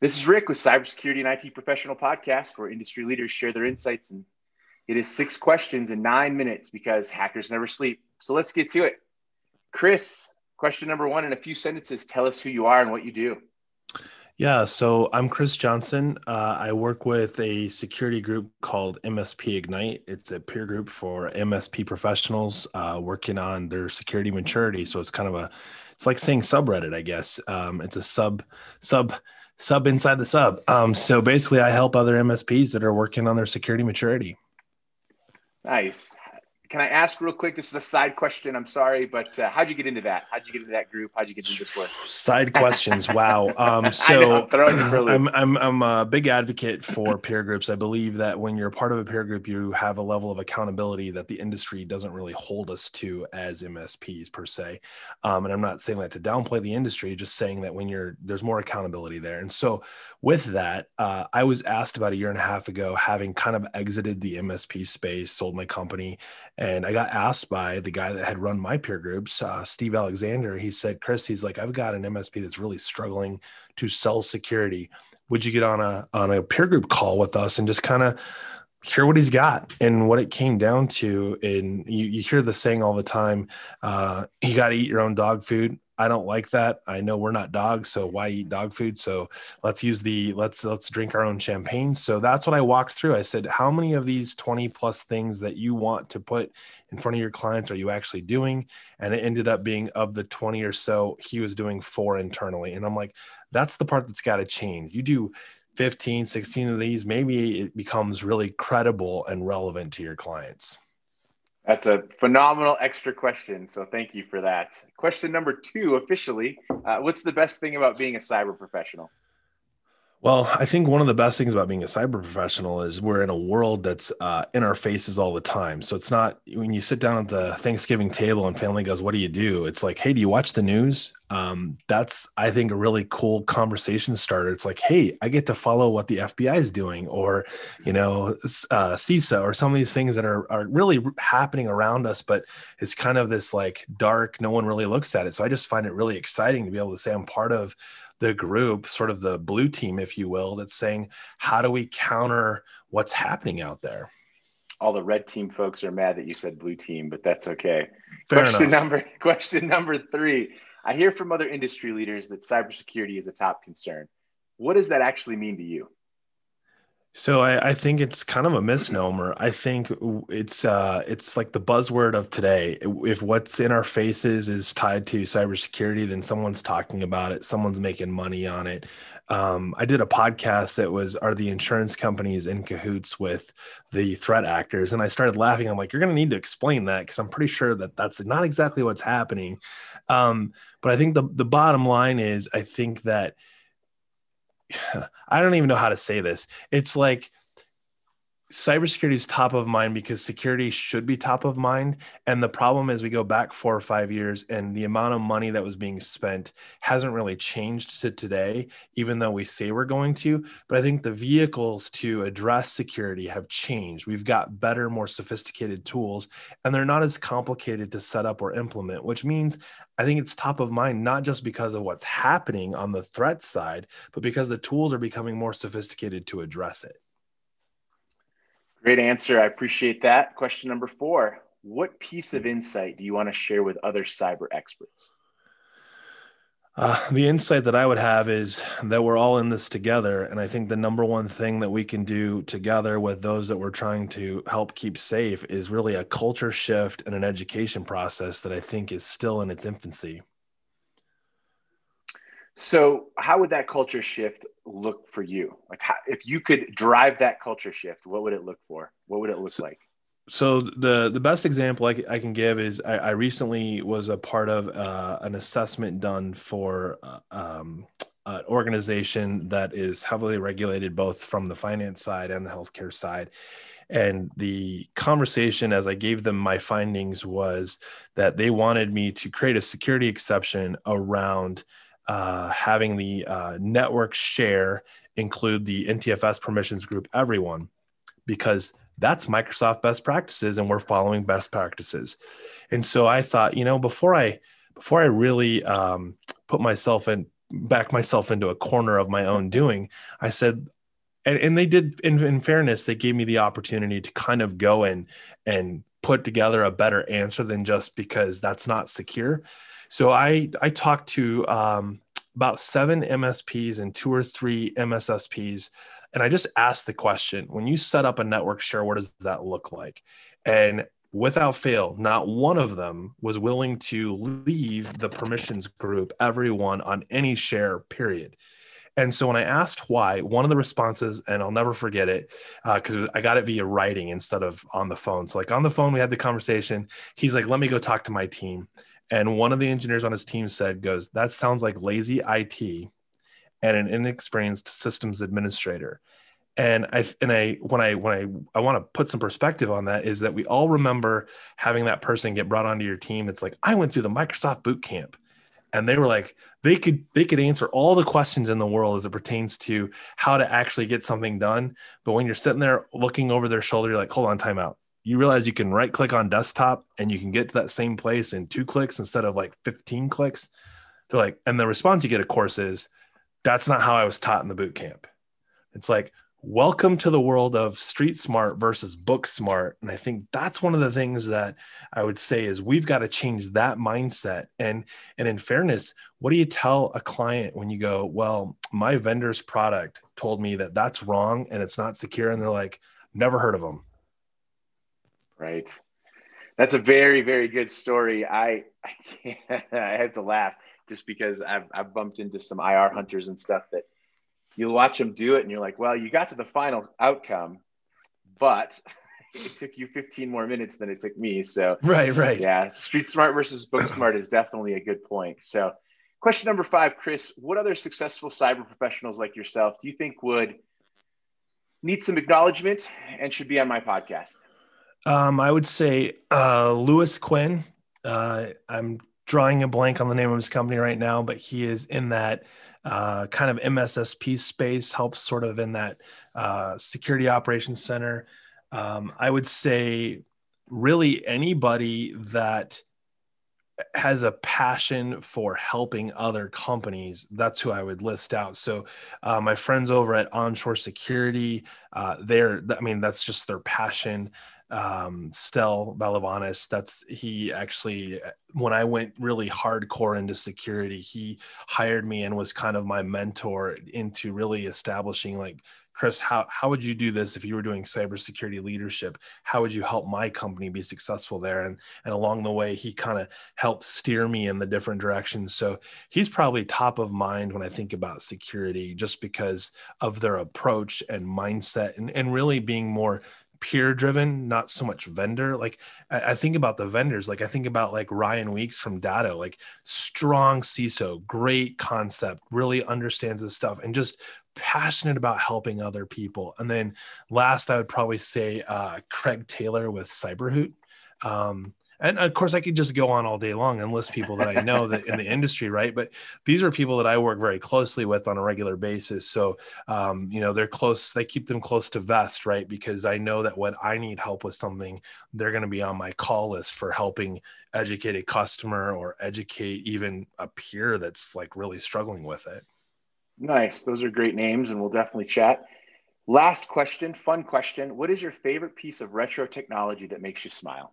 This is Rick with Cybersecurity and IT Professional Podcast, where industry leaders share their insights. And it is six questions in nine minutes because hackers never sleep. So let's get to it. Chris, question number one in a few sentences tell us who you are and what you do. Yeah, so I'm Chris Johnson. Uh, I work with a security group called MSP Ignite. It's a peer group for MSP professionals uh, working on their security maturity. So it's kind of a, it's like saying subreddit, I guess. Um, it's a sub sub sub inside the sub. Um, so basically, I help other MSPs that are working on their security maturity. Nice can I ask real quick? This is a side question. I'm sorry, but uh, how'd you get into that? How'd you get into that group? How'd you get into this work? Side questions. wow. Um, so I'm, I'm, I'm a big advocate for peer groups. I believe that when you're part of a peer group, you have a level of accountability that the industry doesn't really hold us to as MSPs per se. Um, and I'm not saying that to downplay the industry, just saying that when you're there's more accountability there. And so with that, uh, I was asked about a year and a half ago, having kind of exited the MSP space, sold my company and I got asked by the guy that had run my peer groups, uh, Steve Alexander. He said, Chris, he's like, I've got an MSP that's really struggling to sell security. Would you get on a on a peer group call with us and just kind of hear what he's got and what it came down to? And you, you hear the saying all the time, uh, you got to eat your own dog food. I don't like that. I know we're not dogs, so why eat dog food? So let's use the let's let's drink our own champagne. So that's what I walked through. I said, how many of these 20 plus things that you want to put in front of your clients are you actually doing? And it ended up being of the 20 or so, he was doing four internally. And I'm like, that's the part that's got to change. You do 15, 16 of these, maybe it becomes really credible and relevant to your clients. That's a phenomenal extra question. So thank you for that. Question number two, officially, uh, what's the best thing about being a cyber professional? Well, I think one of the best things about being a cyber professional is we're in a world that's uh, in our faces all the time. So it's not when you sit down at the Thanksgiving table and family goes, "What do you do?" It's like, "Hey, do you watch the news?" Um, that's I think a really cool conversation starter. It's like, "Hey, I get to follow what the FBI is doing, or you know, uh, CISA, or some of these things that are are really happening around us." But it's kind of this like dark. No one really looks at it. So I just find it really exciting to be able to say I'm part of the group, sort of the blue team, if you will, that's saying, how do we counter what's happening out there? All the red team folks are mad that you said blue team, but that's okay. Fair question enough. number question number three. I hear from other industry leaders that cybersecurity is a top concern. What does that actually mean to you? So I, I, think it's kind of a misnomer. I think it's uh, it's like the buzzword of today. If what's in our faces is tied to cybersecurity, then someone's talking about it. Someone's making money on it. Um, I did a podcast that was "Are the insurance companies in cahoots with the threat actors?" And I started laughing. I'm like, "You're going to need to explain that because I'm pretty sure that that's not exactly what's happening." Um, but I think the the bottom line is, I think that I don't even know how to say this. It's like cybersecurity is top of mind because security should be top of mind. And the problem is we go back four or five years and the amount of money that was being spent hasn't really changed to today, even though we say we're going to. But I think the vehicles to address security have changed. We've got better, more sophisticated tools, and they're not as complicated to set up or implement, which means I think it's top of mind, not just because of what's happening on the threat side, but because the tools are becoming more sophisticated to address it. Great answer. I appreciate that. Question number four What piece of insight do you want to share with other cyber experts? Uh, the insight that I would have is that we're all in this together. And I think the number one thing that we can do together with those that we're trying to help keep safe is really a culture shift and an education process that I think is still in its infancy. So, how would that culture shift look for you? Like, how, if you could drive that culture shift, what would it look for? What would it look so, like? so the the best example I, I can give is I, I, recently was a part of uh, an assessment done for uh, um, an organization that is heavily regulated both from the finance side and the healthcare side and the conversation as i gave them my findings was that they wanted me to create a security exception around uh, having the uh, network share include the ntfs permissions group everyone because that's Microsoft best practices and we're following best practices. And so I thought, you know, before I before I really um, put myself in back myself into a corner of my own doing. I said, and, and they did in, in fairness, they gave me the opportunity to kind of go in and put together a better answer than just because that's not secure. So I I talked to um, about seven MSPs and two or three MSSPs, and I just asked the question: When you set up a network share, what does that look like? And without fail, not one of them was willing to leave the permissions group, everyone on any share, period. And so when I asked why, one of the responses, and I'll never forget it, because uh, I got it via writing instead of on the phone. So, like on the phone, we had the conversation. He's like, let me go talk to my team. And one of the engineers on his team said, goes, that sounds like lazy IT and an inexperienced systems administrator. And i and i when i when i i want to put some perspective on that is that we all remember having that person get brought onto your team. It's like i went through the microsoft boot camp. And they were like they could they could answer all the questions in the world as it pertains to how to actually get something done. But when you're sitting there looking over their shoulder you're like hold on time out you realize you can right click on desktop and you can get to that same place in two clicks instead of like 15 clicks. They're like and the response you get of course is that's not how i was taught in the boot camp. It's like welcome to the world of street smart versus book smart. And i think that's one of the things that i would say is we've got to change that mindset. And and in fairness what do you tell a client when you go well my vendor's product told me that that's wrong and it's not secure and they're like never heard of them right that's a very very good story i i, can't, I have to laugh just because I've, I've bumped into some ir hunters and stuff that you watch them do it and you're like, well, you got to the final outcome, but it took you 15 more minutes than it took me. So, right, right. Yeah. Street smart versus book smart is definitely a good point. So, question number five, Chris, what other successful cyber professionals like yourself do you think would need some acknowledgement and should be on my podcast? Um, I would say uh, Louis Quinn. Uh, I'm drawing a blank on the name of his company right now, but he is in that uh, kind of MSSP space, helps sort of in that uh, security operations center. Um, I would say, really, anybody that has a passion for helping other companies that's who i would list out so uh, my friends over at onshore security uh, they're i mean that's just their passion um, Stel Valavanis. That's he actually, when I went really hardcore into security, he hired me and was kind of my mentor into really establishing like, Chris, how, how would you do this if you were doing cybersecurity leadership? How would you help my company be successful there? And, and along the way, he kind of helped steer me in the different directions. So he's probably top of mind when I think about security, just because of their approach and mindset and, and really being more peer driven, not so much vendor. Like I, I, think about the vendors, like I think about like Ryan Weeks from Datto, like strong CISO, great concept, really understands this stuff and just passionate about helping other people. And then last, I would probably say uh, Craig Taylor with Cyberhoot. Um, and of course i could just go on all day long and list people that i know that in the industry right? But these are people that i work very closely with on a regular basis. So um, you know they're close they keep them close to vest right? Because i know that when i need help with something they're going to be on my call list for helping educate a customer or educate even a peer that's like really struggling with it. Nice. Those are great names and we'll definitely chat. Last question fun question. What is your favorite piece of retro technology that makes you smile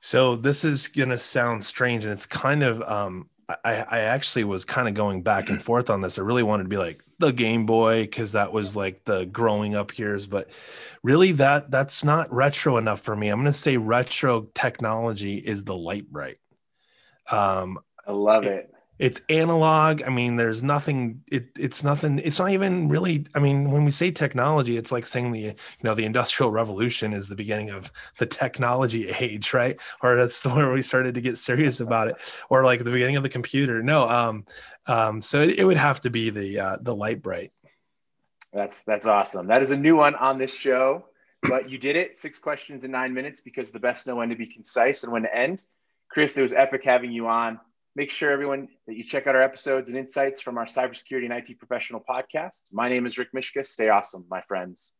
so this is gonna sound strange, and it's kind of um, I, I actually was kind of going back and forth on this. I really wanted to be like the Game Boy because that was like the growing up years, but really that that's not retro enough for me. I'm gonna say retro technology is the Lite-Brite. Um, I love it it's analog. I mean there's nothing it, it's nothing it's not even really i mean when we say technology it's like saying the you know the industrial revolution is the beginning of the technology age right? Or that's where we started to get serious about it. Or like the beginning of the computer. No um um so it, it would have to be the uh the Lite-Brite. That's that's awesome. That is a new one on this show but you did it. Six questions in nine minutes because the best know when to be concise and when to end. Chris it was epic having you on Make sure everyone that you check out our episodes and insights from our cybersecurity and IT professional podcast. My name is Rick Mishka. Stay awesome, my friends.